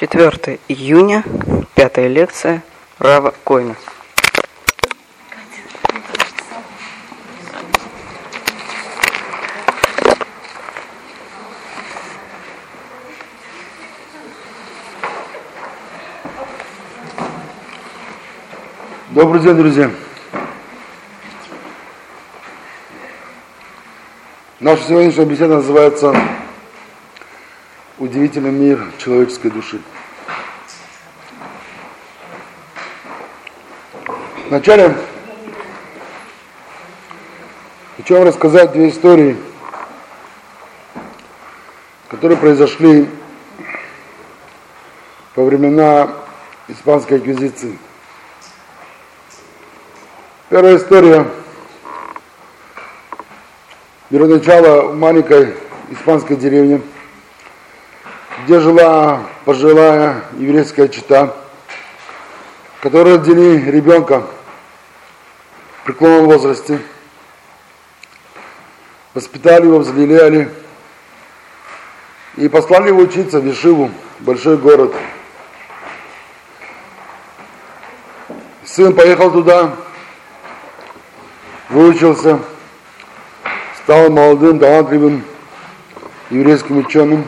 4 июня, пятая лекция Рава Койна. Добрый день, друзья. Наша сегодняшняя беседа называется «Удивительный мир человеческой души». Вначале хочу вам рассказать две истории, которые произошли во времена Испанской Инквизиции. Первая история берет начало в маленькой испанской деревне, где жила пожилая еврейская чита, которые родили ребенка в преклонном возрасте, воспитали его, взлелеяли и послали его учиться в Ешиву, большой город. Сын поехал туда, выучился, стал молодым, талантливым еврейским ученым.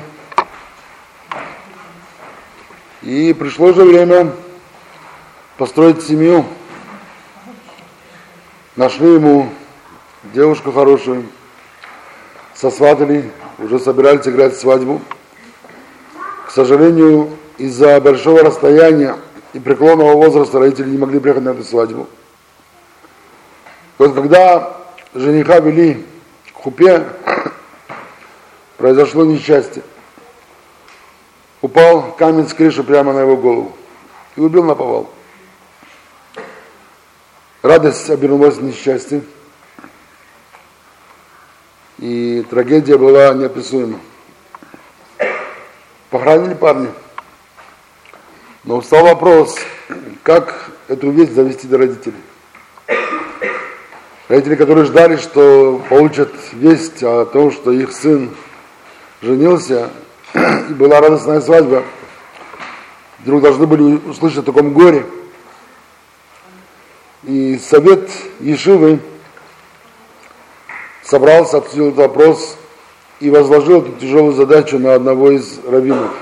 И пришло же время построить семью. Нашли ему девушку хорошую, сосватали, уже собирались играть свадьбу. К сожалению, из-за большого расстояния и преклонного возраста родители не могли приехать на эту свадьбу. Вот когда жениха вели к хупе, произошло несчастье. Упал камень с крыши прямо на его голову и убил на повал. Радость обернулась в несчастье. И трагедия была неописуема. Похоронили парня. Но встал вопрос, как эту весть завести до родителей. Родители, которые ждали, что получат весть о том, что их сын женился, и была радостная свадьба, вдруг должны были услышать о таком горе. И совет Ешивы собрался, обсудил этот вопрос и возложил эту тяжелую задачу на одного из раввинов,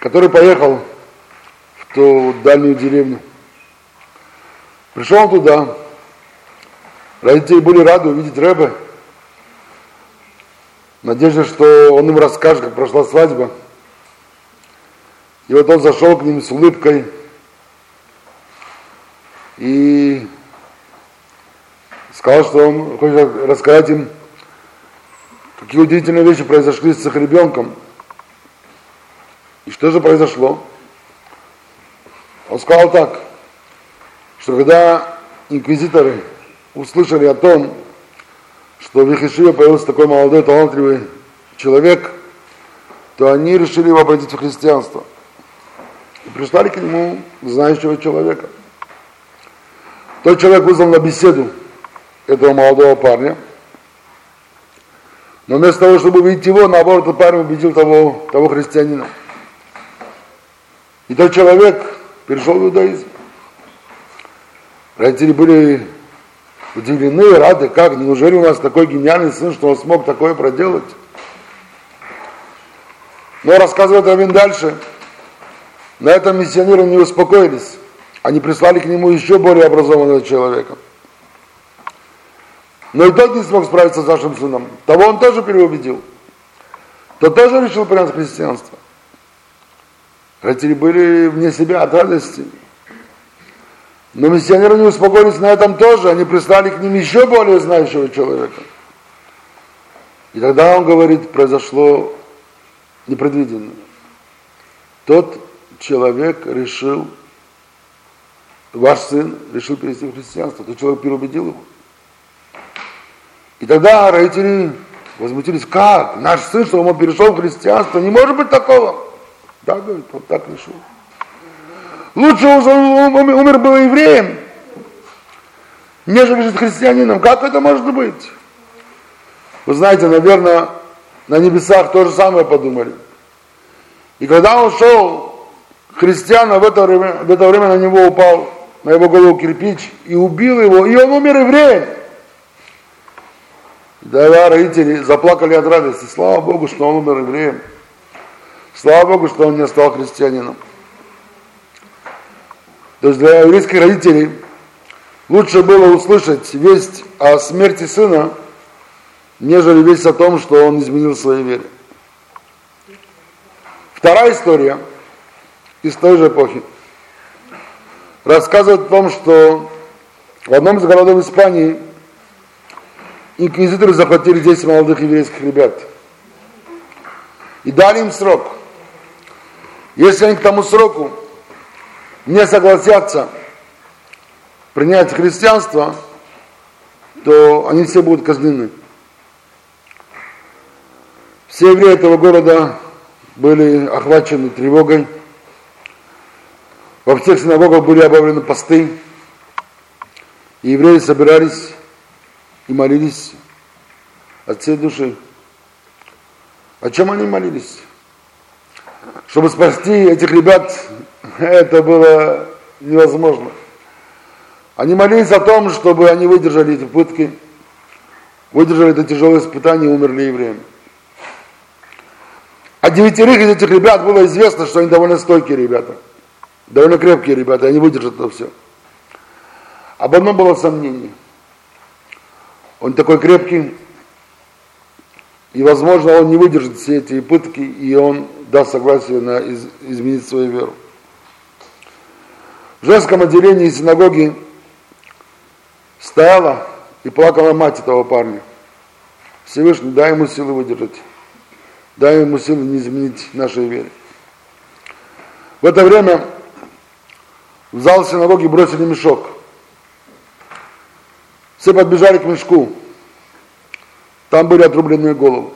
который поехал в ту дальнюю деревню. Пришел туда, родители были рады увидеть Рэбе, надежда, что он им расскажет, как прошла свадьба. И вот он зашел к ним с улыбкой и сказал, что он хочет рассказать им, какие удивительные вещи произошли с их ребенком. И что же произошло? Он сказал так, что когда инквизиторы услышали о том, что в Ехишиве появился такой молодой, талантливый человек, то они решили его обратить в христианство. И прислали к нему знающего человека. Тот человек вызвал на беседу этого молодого парня. Но вместо того, чтобы убить его, наоборот, этот парень убедил того, того христианина. И тот человек перешел в иудаизм. Родители были удивлены, рады, как, неужели у нас такой гениальный сын, что он смог такое проделать? Но рассказывает Равин дальше. На этом миссионеры не успокоились. Они прислали к нему еще более образованного человека. Но и тот не смог справиться с нашим сыном. Того он тоже переубедил. Тот тоже решил принять христианство. Родители были вне себя от радости. Но миссионеры не успокоились на этом тоже, они прислали к ним еще более знающего человека. И тогда он говорит, произошло непредвиденное. Тот человек решил, ваш сын решил перейти в христианство, тот человек переубедил его. И тогда родители возмутились, как? Наш сын, что он перешел в христианство, не может быть такого. Да, говорит, он так решил. Лучше он умер был евреем, нежели жить христианином. Как это может быть? Вы знаете, наверное, на небесах то же самое подумали. И когда он шел, христиана в это время, в это время на него упал, на его голову кирпич, и убил его, и он умер евреем. Да, родители заплакали от радости. Слава Богу, что он умер евреем. Слава Богу, что он не стал христианином. То есть для еврейских родителей лучше было услышать весть о смерти сына, нежели весть о том, что он изменил своей вере. Вторая история из той же эпохи рассказывает о том, что в одном из городов Испании инквизиторы захватили 10 молодых еврейских ребят и дали им срок. Если они к тому сроку не согласятся принять христианство, то они все будут казнены. Все евреи этого города были охвачены тревогой. Во всех синагогах были объявлены посты. И евреи собирались и молились от всей души. О чем они молились? Чтобы спасти этих ребят, это было невозможно. Они молились о том, чтобы они выдержали эти пытки, выдержали это тяжелое испытание и умерли евреями. А девятерых из этих ребят было известно, что они довольно стойкие ребята, довольно крепкие ребята, они выдержат это все. Об одном было сомнение. Он такой крепкий, и, возможно, он не выдержит все эти пытки, и он даст согласие на из, изменить свою веру. В женском отделении синагоги стояла и плакала мать этого парня. Всевышний, дай ему силы выдержать. Дай ему силы не изменить нашей вере. В это время в зал синагоги бросили мешок. Все подбежали к мешку. Там были отрубленные головы.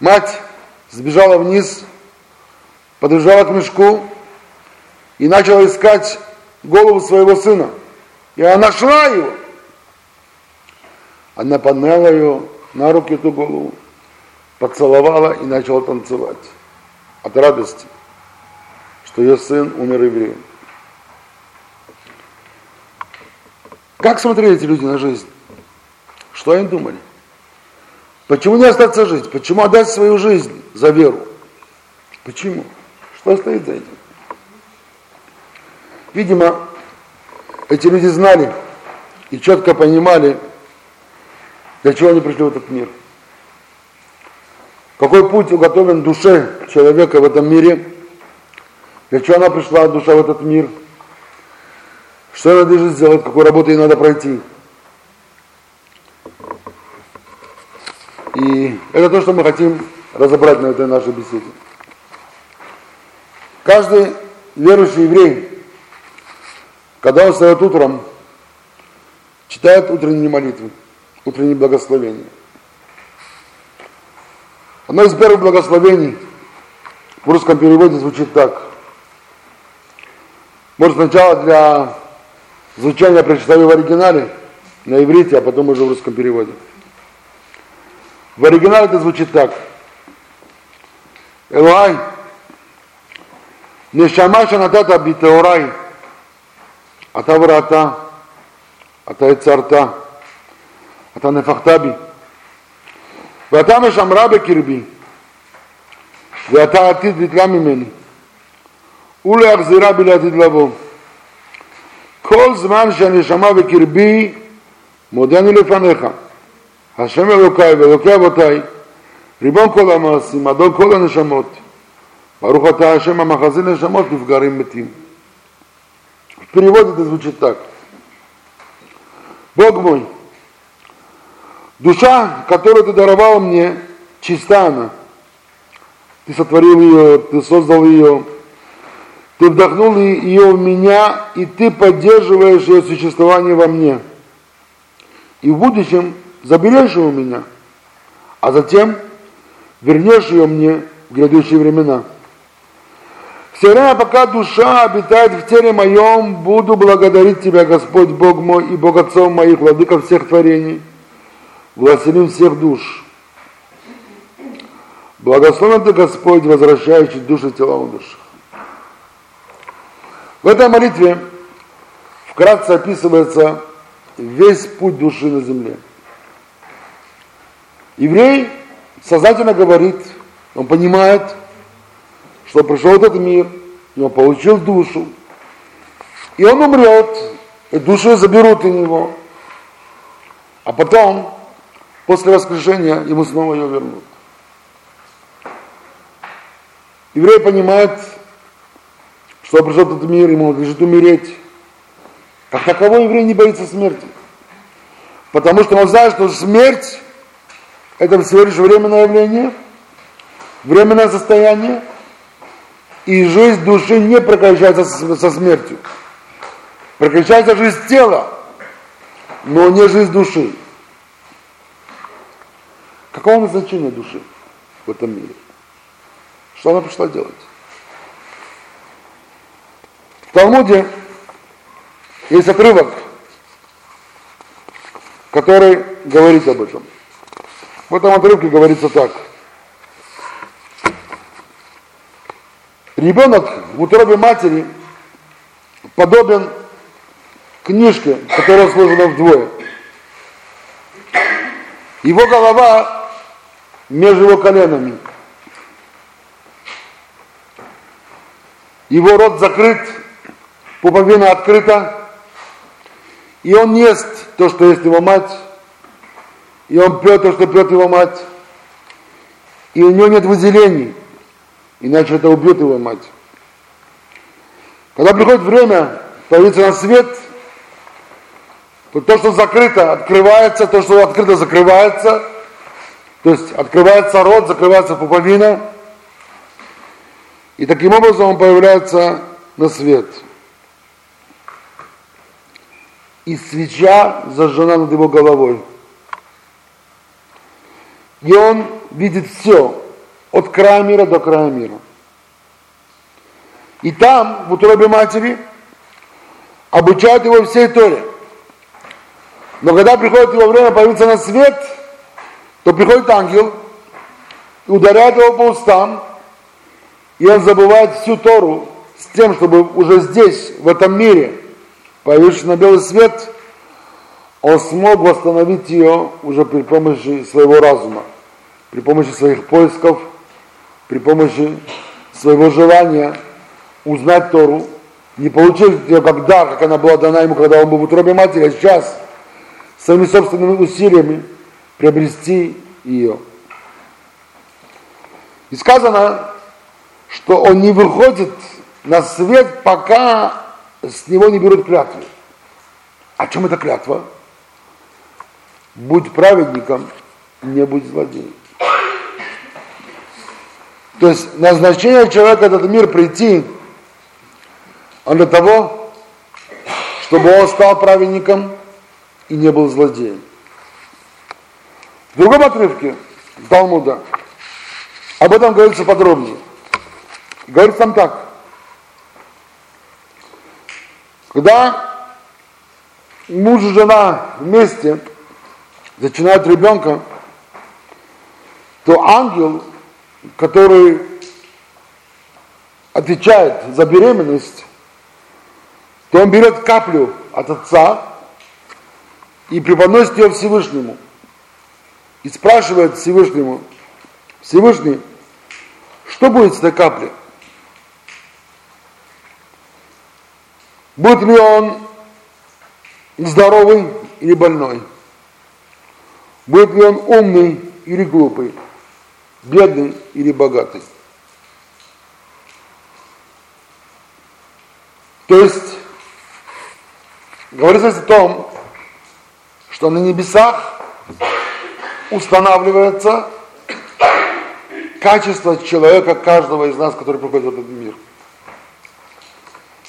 Мать сбежала вниз, подбежала к мешку и начала искать голову своего сына. И она нашла его. Она подняла ее на руки эту голову поцеловала и начала танцевать от радости, что ее сын умер евреем. Как смотрели эти люди на жизнь? Что они думали? Почему не остаться жить? Почему отдать свою жизнь за веру? Почему? Что стоит за этим? Видимо, эти люди знали и четко понимали, для чего они пришли в этот мир – какой путь уготовлен душе человека в этом мире? Для чего она пришла, душа, в этот мир? Что она должна сделать, какую работу ей надо пройти? И это то, что мы хотим разобрать на этой нашей беседе. Каждый верующий еврей, когда он встает утром, читает утренние молитвы, утренние благословения. Одно из первых благословений в русском переводе звучит так. Может сначала для звучания прочитаю в оригинале, на иврите, а потом уже в русском переводе. В оригинале это звучит так. Элай, Нешамаша натата битеорай, אתה בראתה, אתה יצרת, אתה נפחת בי. ואתה משמרה בקרבי, ואתה עתיד לתלה ממני, ולהחזירה בלעתיד לבוא. כל זמן שהנשמה בקרבי, מודני לפניך. השם אלוקיי ואלוקי אבותיי, ריבון כל המעשים, אדון כל הנשמות. ברוך אתה השם המחזין נשמות נפגרים מתים. Переводе это звучит так. Бог мой, Душа, которую ты даровал мне, чиста она. Ты сотворил ее, ты создал ее, ты вдохнул ее в меня, и ты поддерживаешь ее существование во мне. И в будущем заберешь ее у меня, а затем вернешь ее мне в грядущие времена. Все время, пока душа обитает в теле моем, буду благодарить Тебя, Господь Бог мой и Бог Отцов моих, владыка всех творений – властелин всех душ. Благословен ты Господь, возвращающий души тела умерших. В этой молитве вкратце описывается весь путь души на земле. Еврей сознательно говорит, он понимает, что пришел этот мир, и он получил душу, и он умрет, и душу заберут у него, а потом, после воскрешения, ему снова ее вернут. Еврей понимает, что пришел этот мир, ему надлежит умереть. Как таковой еврей не боится смерти. Потому что он знает, что смерть – это всего лишь временное явление, временное состояние, и жизнь души не прекращается со смертью. Прекращается жизнь тела, но не жизнь души. Какое назначение души в этом мире? Что она пришла делать? В Талмуде есть отрывок, который говорит об этом. В этом отрывке говорится так. Ребенок в утробе матери подобен книжке, которая сложена вдвое. Его голова между его коленами. Его рот закрыт, пуповина открыта, и он ест то, что ест его мать, и он пьет то, что пьет его мать, и у него нет выделений, иначе это убьет его мать. Когда приходит время появиться на свет, то то, что закрыто, открывается, то, что открыто, закрывается, то есть открывается рот, закрывается пуповина, и таким образом он появляется на свет. И свеча зажжена над его головой. И он видит все, от края мира до края мира. И там, в утробе матери, обучают его всей Торе. Но когда приходит его время появиться на свет, то приходит ангел и ударяет его по устам, и он забывает всю Тору с тем, чтобы уже здесь, в этом мире, появившись на белый свет, он смог восстановить ее уже при помощи своего разума, при помощи своих поисков, при помощи своего желания узнать Тору, не получить ее как дар, как она была дана ему, когда он был в утробе матери, а сейчас своими собственными усилиями приобрести ее. И сказано, что он не выходит на свет, пока с него не берут клятву. О чем эта клятва? Будь праведником, не будь злодеем. То есть назначение человека в этот мир прийти, он для того, чтобы он стал праведником и не был злодеем. В другом отрывке Талмуда об этом говорится подробнее. Говорится там так. Когда муж и жена вместе зачинают ребенка, то ангел, который отвечает за беременность, то он берет каплю от отца и преподносит ее Всевышнему. И спрашивает Всевышнему, Всевышний, что будет с этой каплей? Будет ли он здоровый или больной? Будет ли он умный или глупый? Бедный или богатый? То есть, говорится о том, что на небесах устанавливается качество человека, каждого из нас, который приходит в этот мир.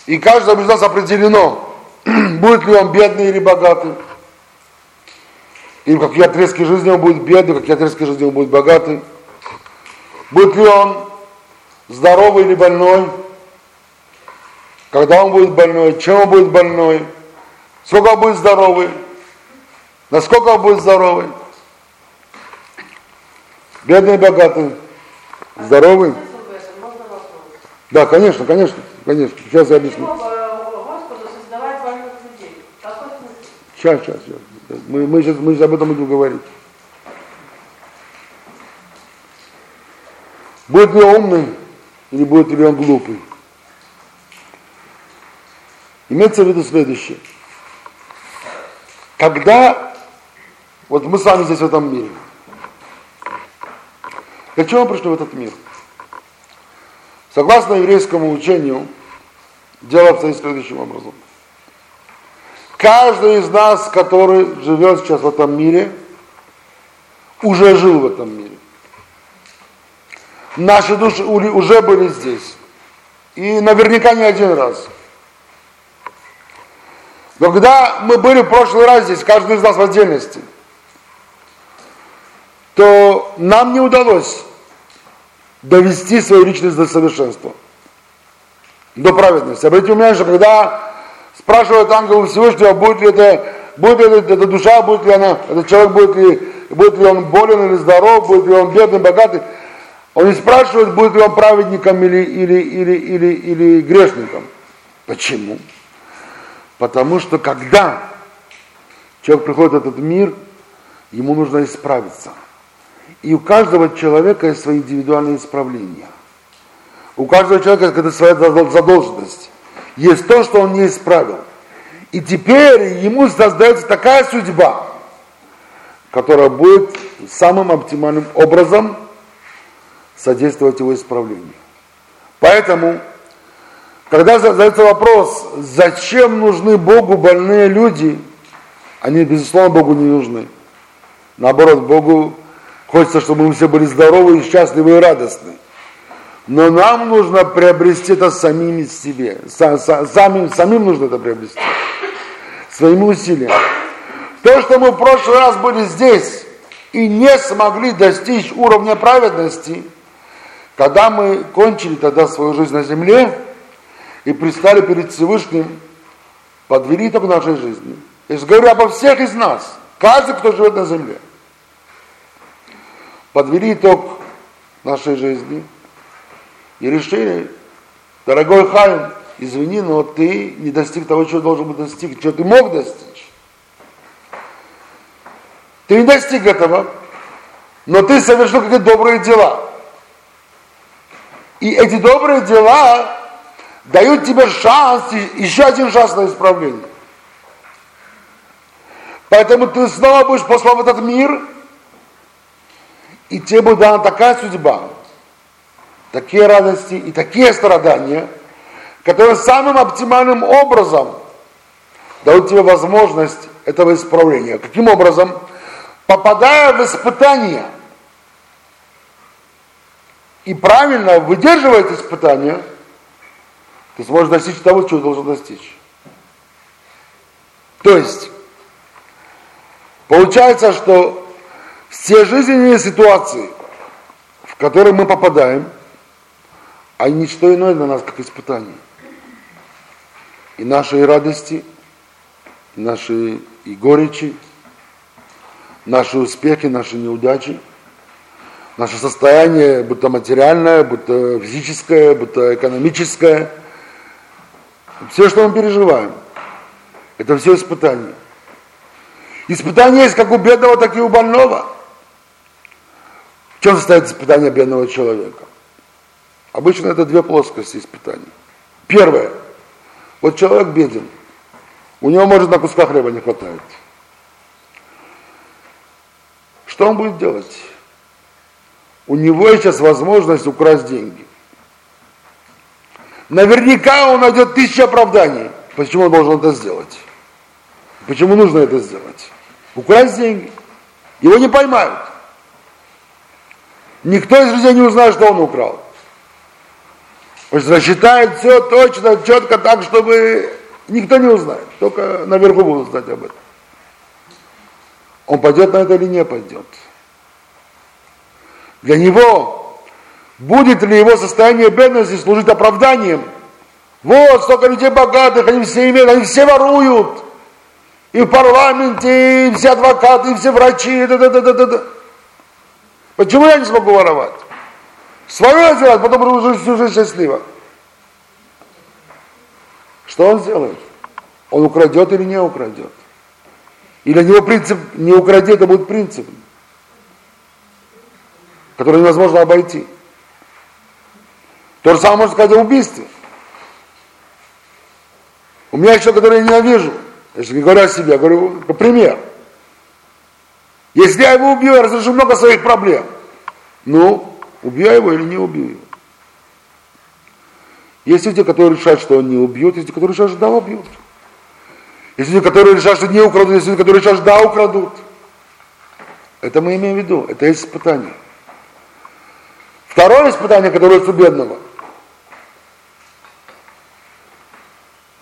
И каждому из нас определено, будет ли он бедный или богатый. И в какие отрезки жизни он будет бедный, в какие отрезки жизни он будет богатый. Будет ли он здоровый или больной. Когда он будет больной, чем он будет больной. Сколько он будет здоровый. Насколько он будет здоровый. Бедный и богатый. Здоровый? Да, конечно, конечно, конечно. Сейчас я объясню. Сейчас, сейчас, сейчас. Мы, мы, сейчас, мы сейчас об этом будем говорить. Будет ли он умный или будет ли он глупый? Имеется в виду следующее. Когда, вот мы с вами здесь в этом мире, для чего мы пришли в этот мир? Согласно еврейскому учению, дело обстоит следующим образом. Каждый из нас, который живет сейчас в этом мире, уже жил в этом мире. Наши души уже были здесь. И наверняка не один раз. Но когда мы были в прошлый раз здесь, каждый из нас в отдельности, то нам не удалось довести свою личность до совершенства, до праведности. Обратите внимание, что когда спрашивают ангелу Всевышнего, будет ли это, будет ли эта душа, будет ли она, этот человек будет ли, будет ли он болен или здоров, будет ли он бедный, богатый, он не спрашивает, будет ли он праведником или, или, или, или, или грешником. Почему? Потому что когда человек приходит в этот мир, ему нужно исправиться. И у каждого человека есть свои индивидуальные исправления. У каждого человека это своя задолженность. Есть то, что он не исправил. И теперь ему создается такая судьба, которая будет самым оптимальным образом содействовать его исправлению. Поэтому когда задается вопрос, зачем нужны Богу больные люди, они, безусловно, Богу не нужны. Наоборот, Богу хочется, чтобы мы все были здоровы, и счастливы и радостны. Но нам нужно приобрести это самими себе. Самим, самим нужно это приобрести. Своими усилиями. То, что мы в прошлый раз были здесь и не смогли достичь уровня праведности, когда мы кончили тогда свою жизнь на земле, и предстали перед Всевышним, подвели итог нашей жизни. Я говорю обо всех из нас, каждый, кто живет на земле. Подвели итог нашей жизни и решили, дорогой Хайм, извини, но ты не достиг того, чего должен был достичь, чего ты мог достичь. Ты не достиг этого, но ты совершил какие-то добрые дела. И эти добрые дела дают тебе шанс, еще один шанс на исправление. Поэтому ты снова будешь послан в этот мир, и тебе будет дана такая судьба, такие радости и такие страдания, которые самым оптимальным образом дают тебе возможность этого исправления. Каким образом? Попадая в испытания и правильно выдерживая эти испытания – ты сможешь достичь того, чего должен достичь. То есть, получается, что все жизненные ситуации, в которые мы попадаем, они не что иное для нас, как испытания. И наши радости, и наши и горечи, наши успехи, наши неудачи, наше состояние, будто материальное, будто физическое, будто экономическое – все, что мы переживаем, это все испытания. Испытания есть как у бедного, так и у больного. В чем состоит испытание бедного человека? Обычно это две плоскости испытаний. Первое. Вот человек беден. У него, может, на куска хлеба не хватает. Что он будет делать? У него сейчас возможность украсть деньги. Наверняка он найдет тысячи оправданий, почему он должен это сделать. Почему нужно это сделать? Украсть деньги. Его не поймают. Никто из людей не узнает, что он украл. Есть рассчитает все точно, четко, так, чтобы никто не узнает. Только наверху будут знать об этом. Он пойдет на это или не пойдет. Для него Будет ли его состояние бедности служить оправданием? Вот, столько людей богатых, они все имеют, они все воруют. И в парламенте, и все адвокаты, и все врачи. Да, да, да, да, да. Почему я не смогу воровать? Свое делать, потом уже всю жизнь счастливо. Что он сделает? Он украдет или не украдет? Или для него принцип не укради, это будет принцип, который невозможно обойти. То же самое можно сказать о убийстве. У меня еще, который я ненавижу, если не говорю о себе, я говорю, например, если я его убью, я разрешу много своих проблем. Ну, убью я его или не убью его. Есть люди, которые решают, что он не убьет, есть люди, которые решают, что да, убьют. Есть люди, которые решают, что не украдут, есть люди, которые решают, что да, украдут. Это мы имеем в виду, это есть испытание. Второе испытание, которое есть у бедного.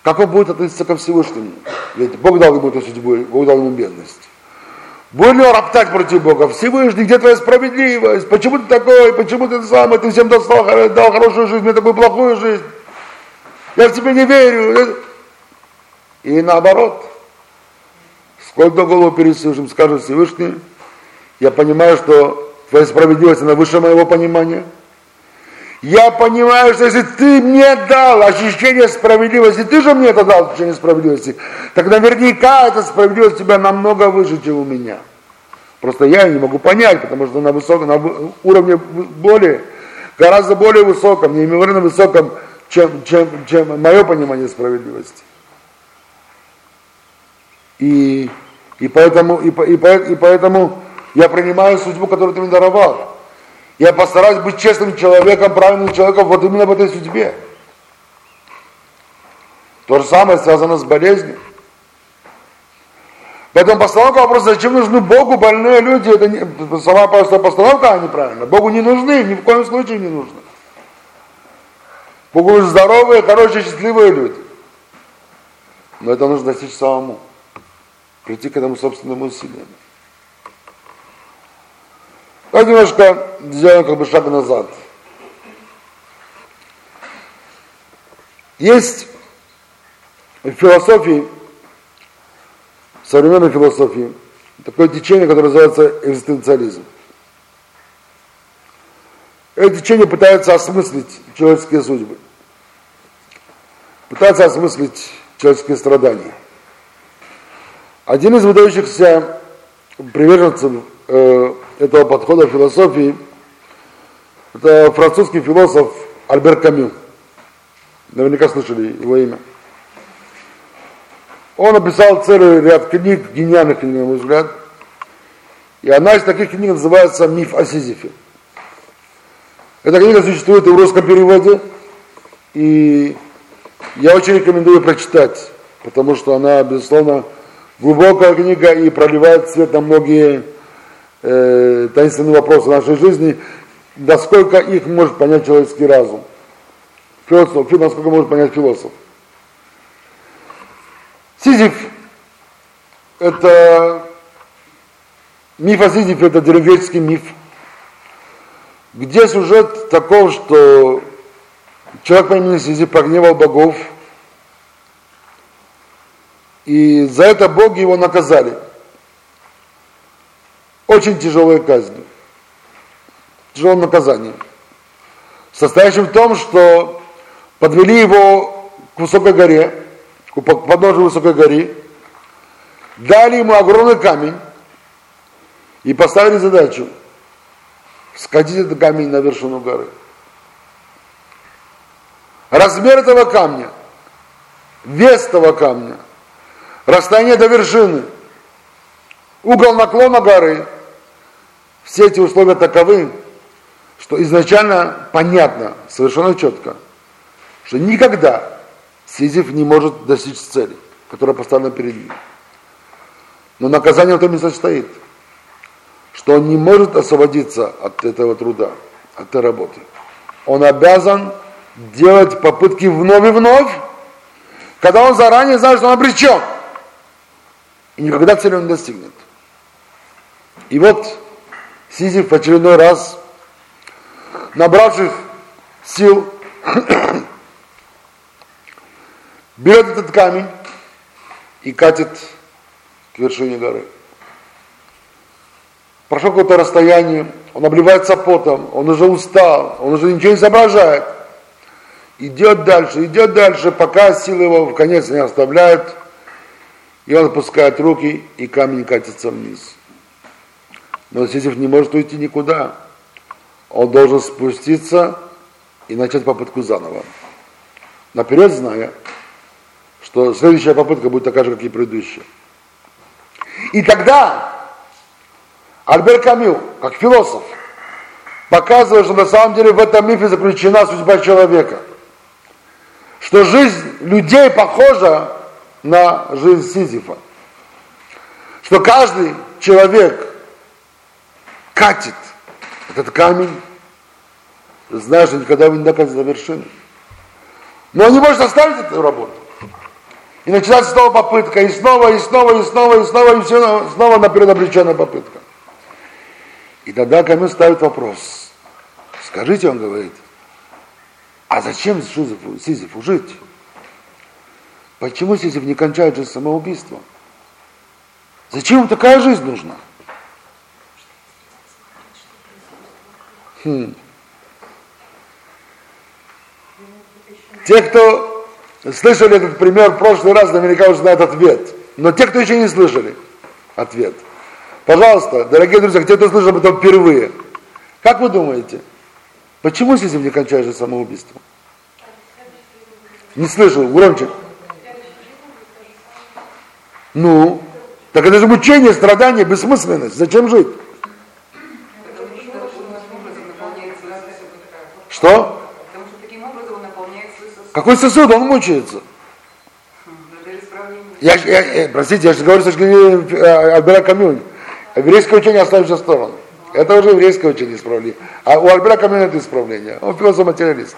Как он будет относиться ко Всевышнему? Ведь Бог дал ему эту судьбу, Бог дал ему бедность. Будет ли он роптать против Бога? Всевышний, где твоя справедливость? Почему ты такой? Почему ты самый? Ты всем дал, дал хорошую жизнь, мне такую плохую жизнь. Я в тебе не верю. И наоборот, сколько голову перед Всевышним скажет Всевышний, я понимаю, что твоя справедливость, она выше моего понимания. Я понимаю, что если ты мне дал ощущение справедливости, ты же мне это дал ощущение справедливости, так наверняка эта справедливость у тебя намного выше, чем у меня. Просто я не могу понять, потому что на высоком, на уровне более, гораздо более высоком, неимоверно высоком, чем, чем, чем мое понимание справедливости. И, и, поэтому, и, и, и поэтому я принимаю судьбу, которую ты мне даровал. Я постараюсь быть честным человеком, правильным человеком вот именно в этой судьбе. То же самое связано с болезнью. Поэтому постановка вопроса, зачем нужны Богу больные люди, это не, сама постановка а неправильная. Богу не нужны, ни в коем случае не нужны. Богу нужны здоровые, хорошие, счастливые люди. Но это нужно достичь самому прийти к этому собственному усилию. Давайте немножко сделаем как бы шаг назад. Есть в философии, в современной философии, такое течение, которое называется экзистенциализм. Это течение пытается осмыслить человеческие судьбы, пытается осмыслить человеческие страдания – один из выдающихся приверженцев э, этого подхода философии это французский философ Альбер Камю. Наверняка слышали его имя. Он написал целый ряд книг, гениальных книг, на мой взгляд. И одна из таких книг называется «Миф о Сизифе». Эта книга существует и в русском переводе, и я очень рекомендую прочитать, потому что она, безусловно, глубокая книга и проливает свет на многие э, таинственные вопросы нашей жизни, насколько их может понять человеческий разум. Философ, насколько может понять философ. Сизиф – это миф о Сизифе, это древнегреческий миф, где сюжет таков, что человек по имени Сизиф прогневал богов – и за это боги его наказали. Очень тяжелые казни. Тяжелое наказание. Состоящим в том, что подвели его к высокой горе, к подножию высокой горы, дали ему огромный камень и поставили задачу скатить этот камень на вершину горы. Размер этого камня, вес этого камня расстояние до вершины, угол наклона горы. Все эти условия таковы, что изначально понятно, совершенно четко, что никогда Сизиф не может достичь цели, которая поставлена перед ним. Но наказание в том и состоит, что он не может освободиться от этого труда, от этой работы. Он обязан делать попытки вновь и вновь, когда он заранее знает, что он обречен – и никогда цели он не достигнет. И вот Сизиф в очередной раз, набравших сил, берет этот камень и катит к вершине горы. прошел какое-то расстояние, он обливается потом, он уже устал, он уже ничего не соображает. Идет дальше, идет дальше, пока силы его в конец не оставляют, и он опускает руки, и камень катится вниз. Но Сизиф не может уйти никуда. Он должен спуститься и начать попытку заново. Наперед зная, что следующая попытка будет такая же, как и предыдущая. И тогда Альбер Камю, как философ, показывает, что на самом деле в этом мифе заключена судьба человека. Что жизнь людей похожа на жизнь Сизифа. Что каждый человек катит этот камень, что никогда не докатит до вершины. Но он не может оставить эту работу. И начинается снова попытка, и снова, и снова, и снова, и снова, и все, снова наперед обреченная попытка. И тогда Камил ставит вопрос. Скажите, он говорит, а зачем Сизифу, Сизифу жить? Почему Сизиф не кончает жизнь самоубийством? Зачем ему такая жизнь нужна? Хм. Те, кто слышали этот пример в прошлый раз, наверняка уже знают ответ. Но те, кто еще не слышали ответ, пожалуйста, дорогие друзья, кто слышал об этом впервые, как вы думаете, почему Сизим не кончает же самоубийством? Не слышал, громче. Ну, так это же мучение, страдание, бессмысленность. Зачем жить? Что? Какой сосуд? Он мучается. Я, я, я, простите, я же говорю с точки зрения Альбера Камюнь. Еврейское учение оставить в сторону. Это уже еврейское учение исправление. А у Альбера Камюнь это исправление. Он философ-материалист.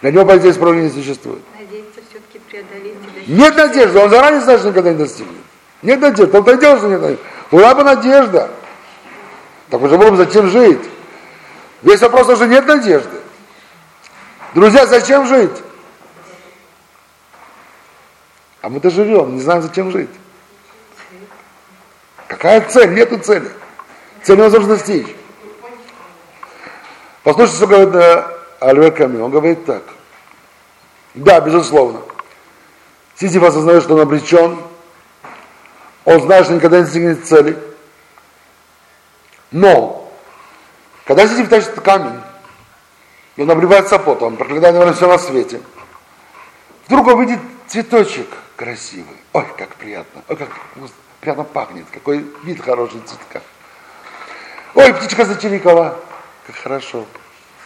Для него понятия исправления не существует. Надеяться все-таки преодолеть. Нет надежды, он заранее знает, что никогда не достигнет. Нет надежды, он-то делал, что нет надежды. Была бы надежда. Так уже было бы зачем жить? Весь вопрос уже нет надежды. Друзья, зачем жить? А мы-то живем, не знаем, зачем жить. Какая цель? Нету цели. Цель невозможно достичь. Послушайте, что говорит э, Альвер Камю. Он говорит так. Да, безусловно. Сизиф осознает, что он обречен. Он знает, что никогда не достигнет цели. Но, когда Сизиф тащит камень, и он обливается потом, проклинает, наверное, все на свете. Вдруг он видит цветочек красивый. Ой, как приятно. Ой, как приятно пахнет. Какой вид хороший цветка. Ой, птичка зачирикала. Как хорошо.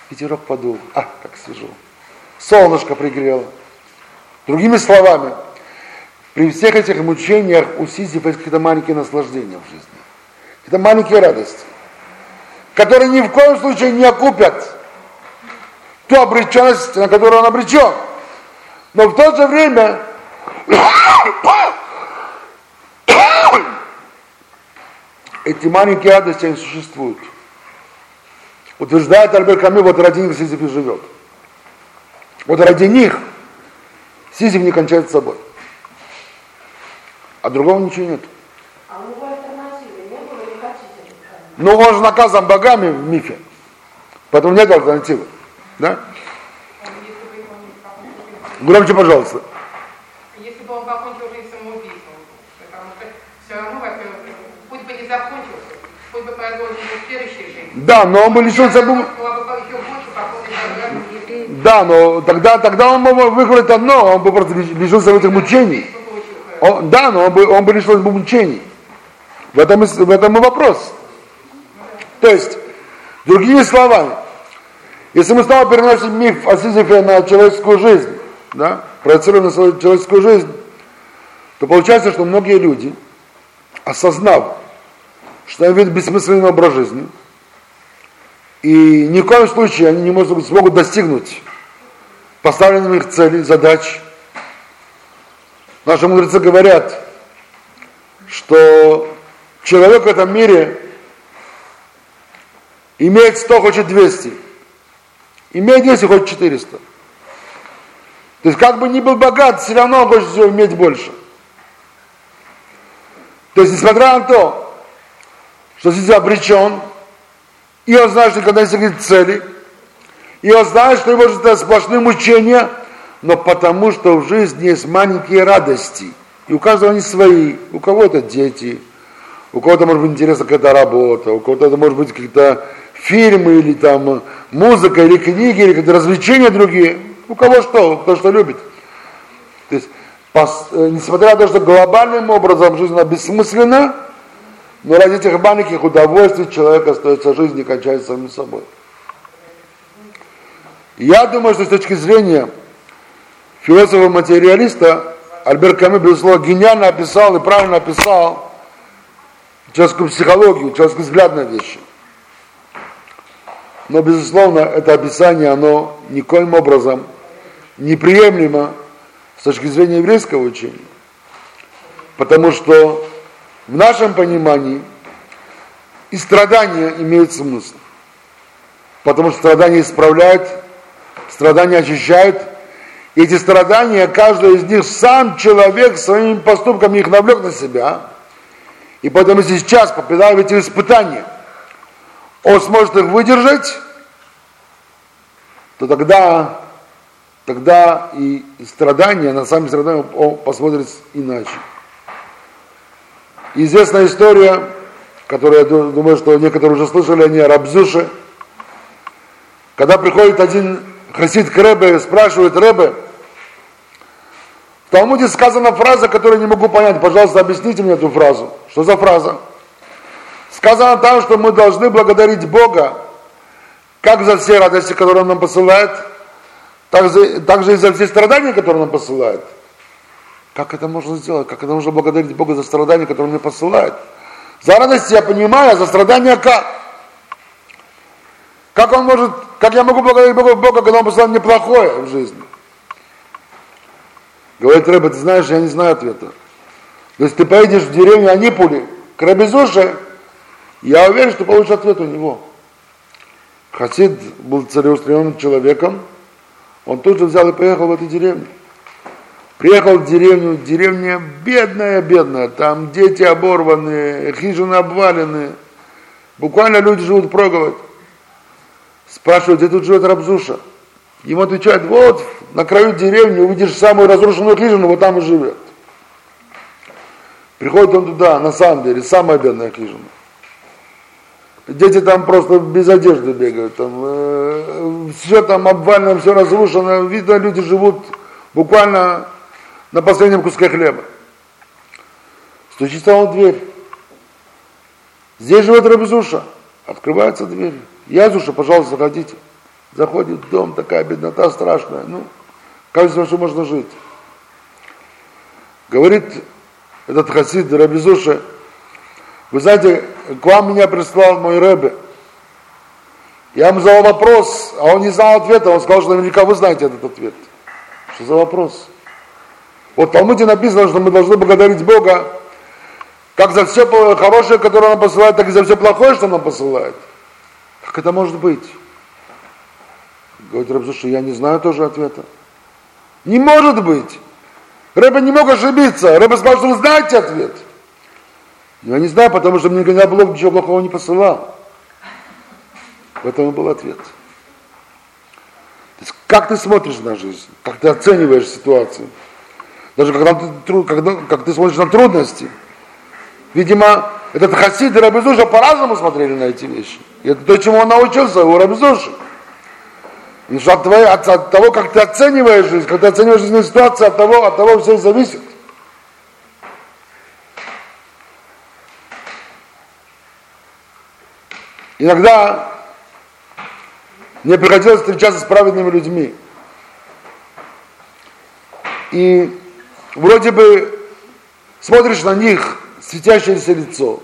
Ветерок подул. А, как свежо. Солнышко пригрело. Другими словами, при всех этих мучениях у Сизифа есть какие-то маленькие наслаждения в жизни. Какие-то маленькие радости, которые ни в коем случае не окупят ту обреченность, на которую он обречен. Но в то же время эти маленькие радости они существуют. Утверждает Альбер Камю, вот ради них Сизиф и живет. Вот ради них Сизиф не кончает с собой. А другого ничего нет. А ну, он же наказан богами в мифе. Поэтому нет альтернативы. Да? Громче, пожалуйста. Если бы он покончил жизнь самоубийством, потому что все равно, во-первых, путь бы не закончился, путь бы продолжился в следующей жизни. Да, но он бы лишился бы... Да, но тогда, тогда он бы выбрать одно, он бы просто лишился этих мучений. Он, да, но он бы, он бы лишился бы мучений. В этом, в этом и вопрос. То есть, другими словами, если мы снова переносим миф о Сизифе на человеческую жизнь, да, проецируем на свою человеческую жизнь, то получается, что многие люди, осознав, что они ведут бессмысленный образ жизни, и ни в коем случае они не могут, смогут достигнуть поставленных их целей, задач. Наши мудрецы говорят, что человек в этом мире имеет 100, хочет 200. Имеет 10, хоть 400. То есть как бы ни был богат, все равно он хочет иметь больше. То есть несмотря на то, что здесь обречен, и он знает, что не достигнет цели, и он знает, что его это сплошные мучения, но потому что в жизни есть маленькие радости. И у каждого они свои. У кого-то дети, у кого-то может быть интересна какая-то работа, у кого-то это может быть какие-то фильмы или там музыка или книги или какие-то развлечения другие. У кого что, кто что любит. То есть, пос, э, несмотря на то, что глобальным образом жизнь она бессмысленна, но ради этих маленьких удовольствий человек остается жизнь и кончается самим собой. Я думаю, что с точки зрения философа-материалиста, Альберт Камю, безусловно, гениально описал и правильно описал человеческую психологию, человеческий взгляд на вещи. Но, безусловно, это описание, оно никоим образом неприемлемо с точки зрения еврейского учения. Потому что в нашем понимании и страдания имеют смысл. Потому что страдания исправляют, страдания очищают. И эти страдания, каждый из них сам человек своими поступками их навлек на себя. И поэтому сейчас, попадая в эти испытания, он сможет их выдержать, то тогда, тогда и страдания, на сами страдания он посмотрит иначе. Известная история, которую я думаю, что некоторые уже слышали о ней, Рабзюше, когда приходит один хасид к Ребе, спрашивает Ребе, в Талмуде сказана фраза, которую не могу понять. Пожалуйста, объясните мне эту фразу. Что за фраза? Сказано там, что мы должны благодарить Бога, как за все радости, которые Он нам посылает, так, за, так же и за все страдания, которые Он нам посылает. Как это можно сделать? Как это можно благодарить Бога за страдания, которые Он мне посылает? За радость я понимаю, а за страдания как? Как он может, как я могу благодарить Бога, Бога, когда он посылает мне плохое в жизни? Говорит Рэба, ты знаешь, я не знаю ответа. То есть ты поедешь в деревню Анипули к Рабизуше, я уверен, что получишь ответ у него. Хасид был целеустремленным человеком, он тут же взял и поехал в эту деревню. Приехал в деревню, деревня бедная, бедная, там дети оборванные, хижины обваленные, буквально люди живут проголодь. Спрашивают, где тут живет Рабзуша? Ему отвечают, вот на краю деревни увидишь самую разрушенную хижину, вот там и живет. Приходит он туда, на самом деле, самая бедная хижина. Дети там просто без одежды бегают, там, э, все там обвалено, все разрушено, видно, люди живут буквально на последнем куске хлеба. Стучится он в дверь. Здесь живет Рабизуша. Открывается дверь. Язуша, пожалуйста, заходите. Заходит в дом, такая беднота страшная. Ну, кажется, что можно жить. Говорит этот хасид Рабизуша, вы знаете, к вам меня прислал мой Рэбе. Я ему задал вопрос, а он не знал ответа. Он сказал, что наверняка вы знаете этот ответ. Что за вопрос? Вот в Талмуде написано, что мы должны благодарить Бога как за все хорошее, которое Он посылает, так и за все плохое, что Он посылает. Как это может быть? Говорит Рабзуша, я не знаю тоже ответа. Не может быть. Рэба не мог ошибиться. Рэба сказал, что вы знаете ответ. Я не знаю, потому что мне никогда Бог ничего плохого не посылал. В этом и был ответ. То есть, как ты смотришь на жизнь, как ты оцениваешь ситуацию. Даже когда ты, когда, как ты смотришь на трудности. Видимо, этот хасид и Рабизуша по-разному смотрели на эти вещи. И это то, чему он научился у Рабизуши. И что от, твоей, от, от того, как ты оцениваешь жизнь, как ты оцениваешь жизненную ситуацию, от того, от того все зависит. Иногда мне приходилось встречаться с праведными людьми. И вроде бы смотришь на них, светящееся лицо,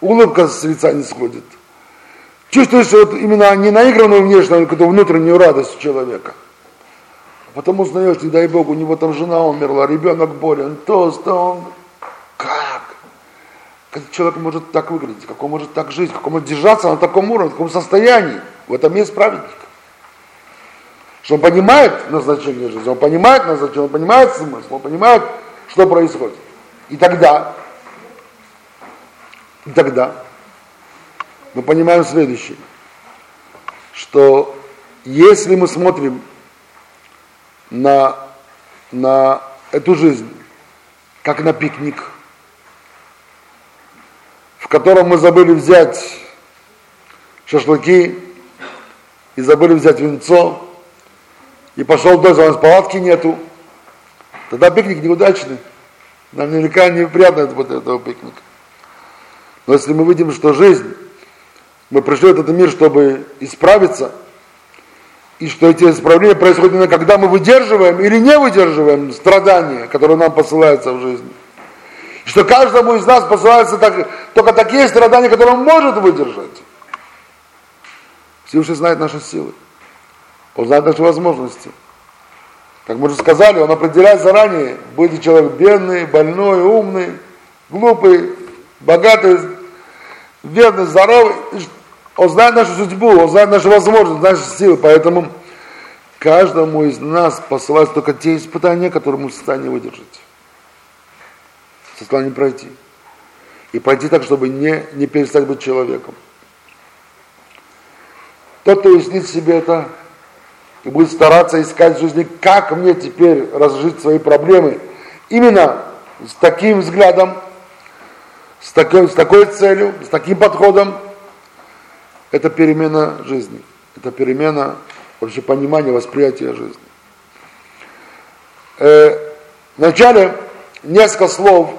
улыбка с лица не сходит. Чувствуешь вот именно не наигранную внешнюю, а какую-то внутреннюю радость у человека. Потом узнаешь, не дай Бог, у него там жена умерла, ребенок болен, то, то он... Как? Человек может так выглядеть, как он может так жить, как он может держаться на таком уровне, в таком состоянии. В этом есть праведник. Что он понимает назначение жизни, он понимает назначение, он понимает смысл, он понимает, что происходит. И тогда, и тогда мы понимаем следующее, что если мы смотрим на, на эту жизнь, как на пикник, в котором мы забыли взять шашлыки и забыли взять венцо, и пошел дождь, а у нас палатки нету, тогда пикник неудачный. Нам наверняка неприятно это будет этого пикника. Но если мы видим, что жизнь, мы пришли в этот мир, чтобы исправиться, и что эти исправления происходят именно когда мы выдерживаем или не выдерживаем страдания, которые нам посылаются в жизни. Что каждому из нас посылаются так, только такие страдания, которые он может выдержать. Всевышний знает наши силы. Он знает наши возможности. Как мы уже сказали, он определяет заранее, будет человек бедный, больной, умный, глупый, богатый, бедный, здоровый. Он знает нашу судьбу, он знает наши возможности, наши силы, поэтому каждому из нас посылаются только те испытания, которые мы в состоянии выдержать. Состоянии пройти. И пройти так, чтобы не, не перестать быть человеком. Тот, кто уяснит себе это, и будет стараться искать в жизни, как мне теперь разжить свои проблемы. Именно с таким взглядом, с такой, с такой целью, с таким подходом, это перемена жизни. Это перемена вообще понимания, восприятия жизни. Э, вначале несколько слов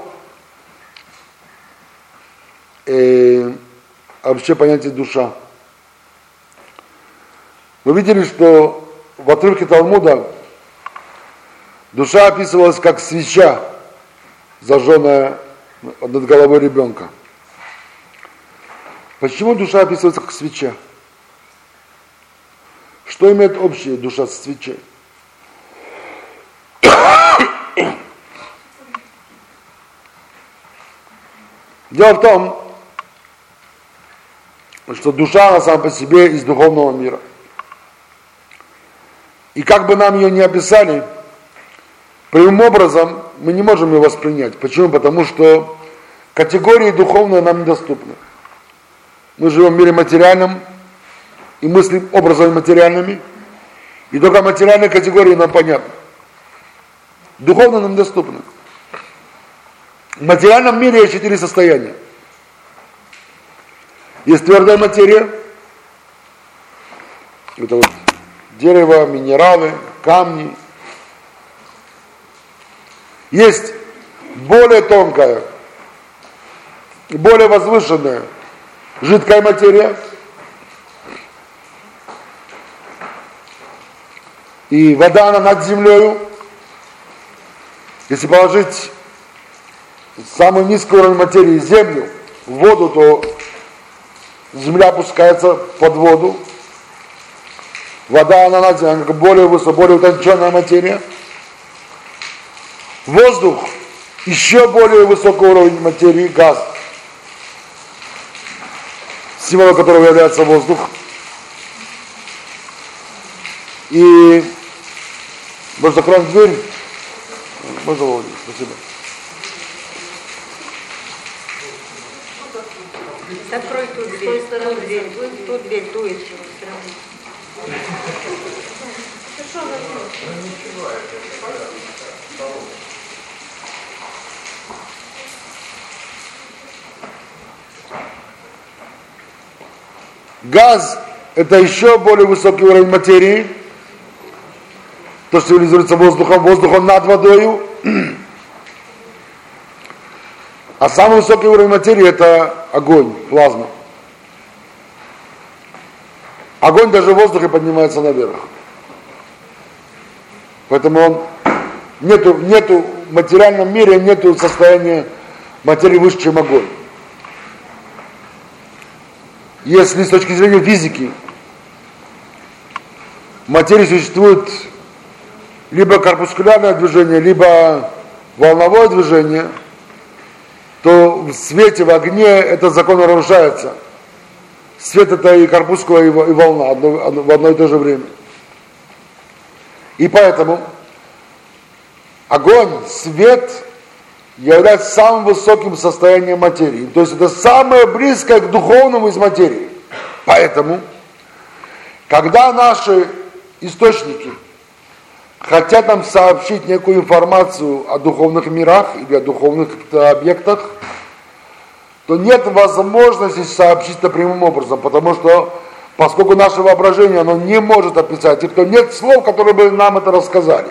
э, вообще понятие душа. Мы видели, что в отрывке Талмуда душа описывалась как свеча, зажженная над головой ребенка. Почему душа описывается как свеча? Что имеет общее душа с свечой? Дело в том, что душа она сама по себе из духовного мира – и как бы нам ее не описали, прямым образом мы не можем ее воспринять. Почему? Потому что категории духовные нам недоступны. Мы живем в мире материальном и мыслим образами материальными, и только материальные категории нам понятны. Духовно нам доступны. В материальном мире есть четыре состояния. Есть твердая материя, это вот дерево, минералы, камни. Есть более тонкая, более возвышенная жидкая материя. И вода, она над землей. Если положить самый низкий уровень материи землю в воду, то земля опускается под воду. Вода, она, она более высокая, более утонченная материя. Воздух, еще более высокий уровень материи, газ, символом которого является воздух. И можно закроем дверь. Можно, Володя, спасибо. Закрой дверь, ту дверь, ту дверь, ту еще. Газ – это еще более высокий уровень материи, то, что символизируется воздухом, воздухом над водой. А самый высокий уровень материи – это огонь, плазма. Огонь даже в воздухе поднимается наверх. Поэтому он нету, нету в материальном мире нету состояния материи выше, чем огонь. Если с точки зрения физики в материи существует либо корпускулярное движение, либо волновое движение, то в свете, в огне этот закон нарушается – Свет это и корпускула, и волна одно, одно, в одно и то же время. И поэтому огонь, свет является самым высоким состоянием материи. То есть это самое близкое к духовному из материи. Поэтому, когда наши источники хотят нам сообщить некую информацию о духовных мирах или о духовных объектах, то нет возможности сообщить это прямым образом, потому что поскольку наше воображение оно не может описать, и то нет слов, которые бы нам это рассказали.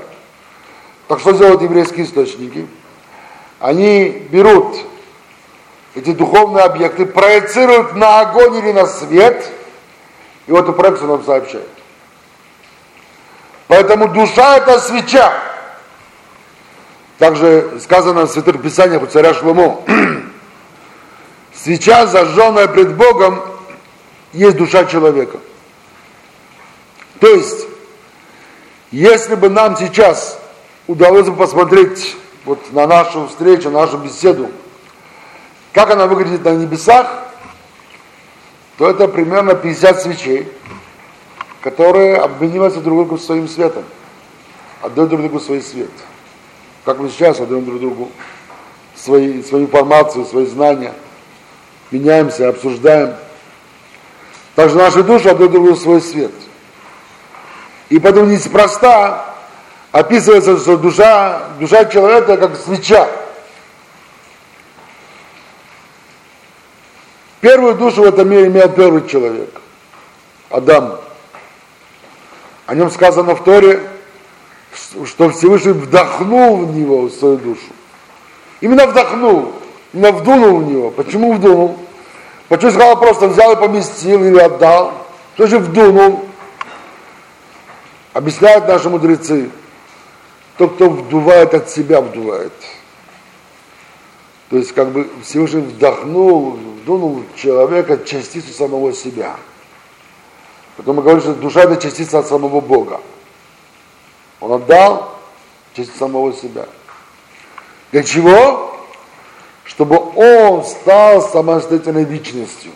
Так что делают еврейские источники? Они берут эти духовные объекты, проецируют на огонь или на свет, и вот эту проекцию нам сообщают. Поэтому душа это свеча. Также сказано в Святых Писаниях у царя Шломо. Свеча, зажженная пред Богом, есть душа человека. То есть, если бы нам сейчас удалось бы посмотреть вот на нашу встречу, на нашу беседу, как она выглядит на небесах, то это примерно 50 свечей, которые обмениваются друг другу своим светом, отдают друг другу свой свет. Как мы сейчас отдаем друг другу свои, свою информацию, свои знания, меняемся, обсуждаем. Также наши души отдают друг другу свой свет. И поэтому неспроста описывается, что душа, душа человека как свеча. Первую душу в этом мире имел первый человек, Адам. О нем сказано в Торе, что Всевышний вдохнул в него свою душу. Именно вдохнул, именно вдунул в него. Почему вдунул? Почему сказал просто взял и поместил или отдал? Что же вдунул? Объясняют наши мудрецы. Тот, кто вдувает от себя, вдувает. То есть как бы Всевышний вдохнул, вдунул человека частицу самого себя. Потом мы говорим, что душа это частица от самого Бога. Он отдал частицу самого себя. Для чего? Чтобы он стал самостоятельной личностью.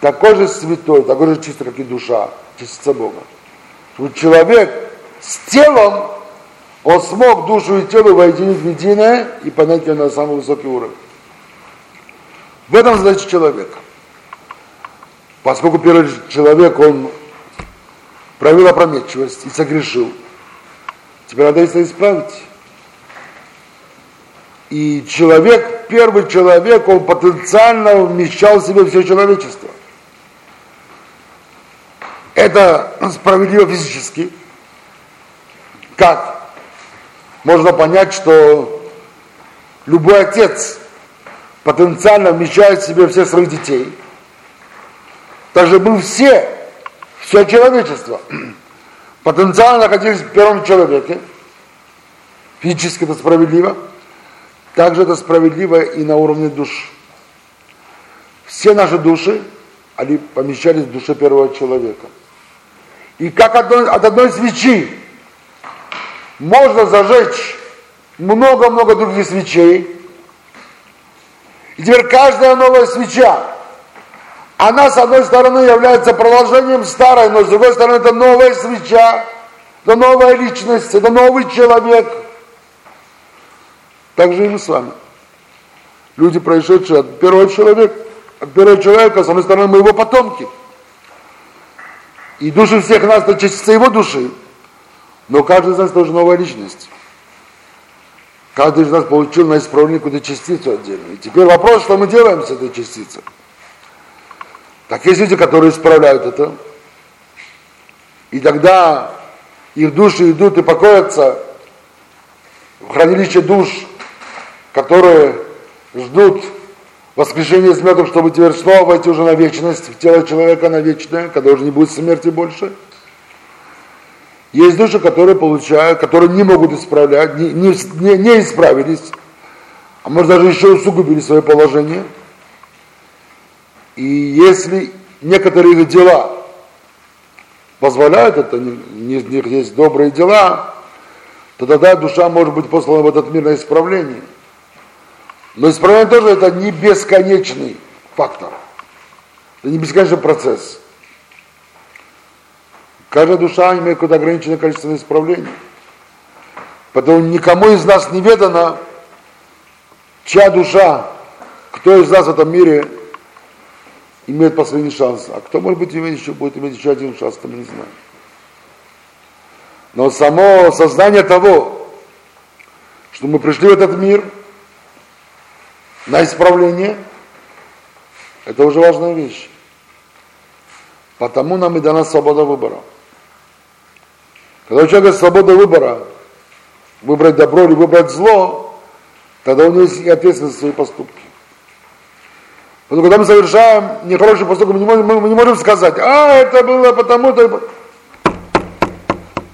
Такой же святой, такой же чистый, как и душа, частица Бога. Чтобы человек с телом, он смог душу и тело войти в единое и понять ее на самый высокий уровень. В этом задача человека. Поскольку первый человек, он проявил опрометчивость и согрешил, теперь надо это исправить. И человек, первый человек, он потенциально вмещал в себе все человечество. Это справедливо физически. Как? Можно понять, что любой отец потенциально вмещает в себе всех своих детей. Также мы все, все человечество, потенциально находились в первом человеке. Физически это справедливо. Также это справедливо и на уровне душ. Все наши души, они помещались в душе первого человека. И как от одной, от одной свечи можно зажечь много-много других свечей, и теперь каждая новая свеча, она с одной стороны является продолжением старой, но с другой стороны это новая свеча, это новая личность, это новый человек. Так же и мы с вами. Люди, происшедшие от первого человека, от первого человека, с одной стороны, мы его потомки. И души всех нас это частица его души. Но каждый из нас тоже новая личность. Каждый из нас получил на исправление какую-то частицу отдельную. И теперь вопрос, что мы делаем с этой частицей. Так есть люди, которые исправляют это. И тогда их души идут и покоятся в хранилище душ, которые ждут воскрешения из мертвых, чтобы теперь снова войти уже на вечность, в тело человека на вечное, когда уже не будет смерти больше. Есть души, которые получают, которые не могут исправлять, не, не, не, не исправились, а может даже еще усугубили свое положение. И если некоторые их дела позволяют это, в них есть добрые дела, то тогда душа может быть послана в этот мир на исправление. Но исправление тоже это не бесконечный фактор. Это не бесконечный процесс. Каждая душа имеет какое-то ограниченное количество исправлений. Поэтому никому из нас не ведано, чья душа, кто из нас в этом мире имеет последний шанс, а кто, может быть, имеет еще, будет иметь еще один шанс, то мы не знаем. Но само сознание того, что мы пришли в этот мир на исправление, это уже важная вещь. Потому нам и дана свобода выбора. Когда у человека свобода выбора, выбрать добро или выбрать зло, тогда у него есть ответственность за свои поступки. Потому когда мы совершаем нехороший поступок, мы не можем, мы не можем сказать, а, это было потому-то.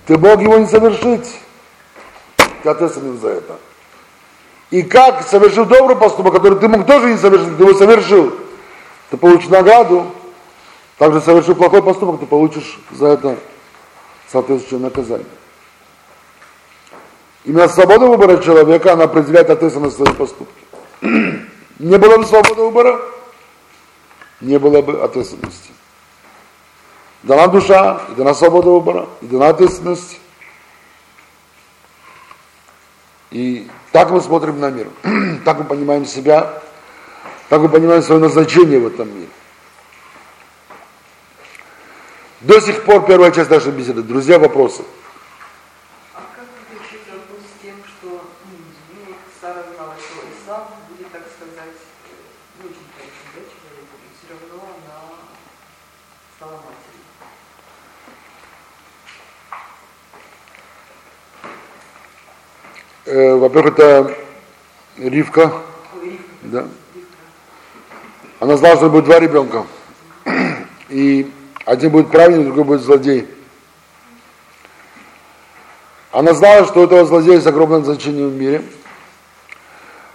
Ты мог его не совершить. Ты ответственен за это. И как совершил добрый поступок, который ты мог тоже не совершить, ты его совершил, ты получишь награду. Также совершил плохой поступок, ты получишь за это соответствующее наказание. Именно свобода выбора человека, она определяет ответственность за свои поступки. Не было бы свободы выбора, не было бы ответственности. Дана душа, и дана свобода выбора, и дана ответственность. И так мы смотрим на мир. так мы понимаем себя, так мы понимаем свое назначение в этом мире. До сих пор первая часть нашей беседы. Друзья, вопросы. А как решить вопрос с тем, что ну, ну, вот Сара знала, что Исав будет, так сказать, ну, очень хорошим да, человеком, и все равно она стала матерью. Э, во-первых, это Ривка. Да. Она знала, что будет два ребенка. И один будет праведник, другой будет злодей. Она знала, что у этого злодея есть огромное значение в мире.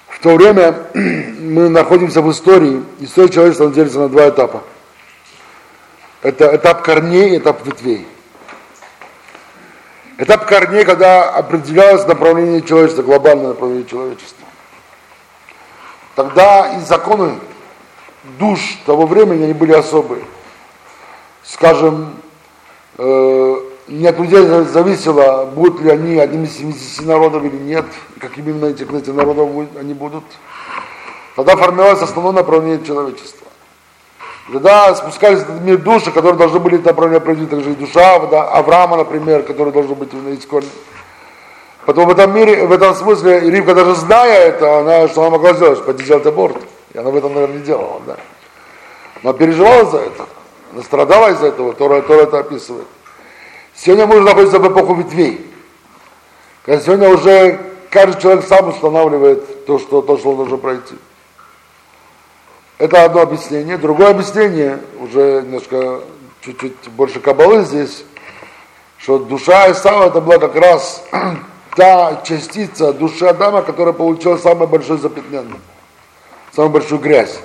В то время мы находимся в истории. История человечества делится на два этапа. Это этап корней и этап ветвей. Этап корней, когда определялось направление человечества, глобальное направление человечества. Тогда и законы душ того времени, они были особые. Скажем, э, не от людей зависело, будут ли они одним из 70 народов или нет, каким именно этих, этих народов они будут. Тогда формировалось основное направление человечества. Тогда спускались этот мир души, которые должны были это направление определить, также и душа да, Авраама, например, который должен быть именно исконный. Потом в этом мире, в этом смысле, Ривка даже зная это, она, что она могла сделать, пойти делать аборт. И она в этом, наверное, не делала, да. Но переживала за это. Она страдала из-за этого, Тора, Тора это описывает. Сегодня мы уже находимся в эпоху ветвей. Когда сегодня уже каждый человек сам устанавливает то, что, то, что он должен пройти. Это одно объяснение. Другое объяснение, уже немножко чуть-чуть больше кабалы здесь, что душа Исава это была как раз та частица души Адама, которая получила самое большое запятнение, самую большую грязь.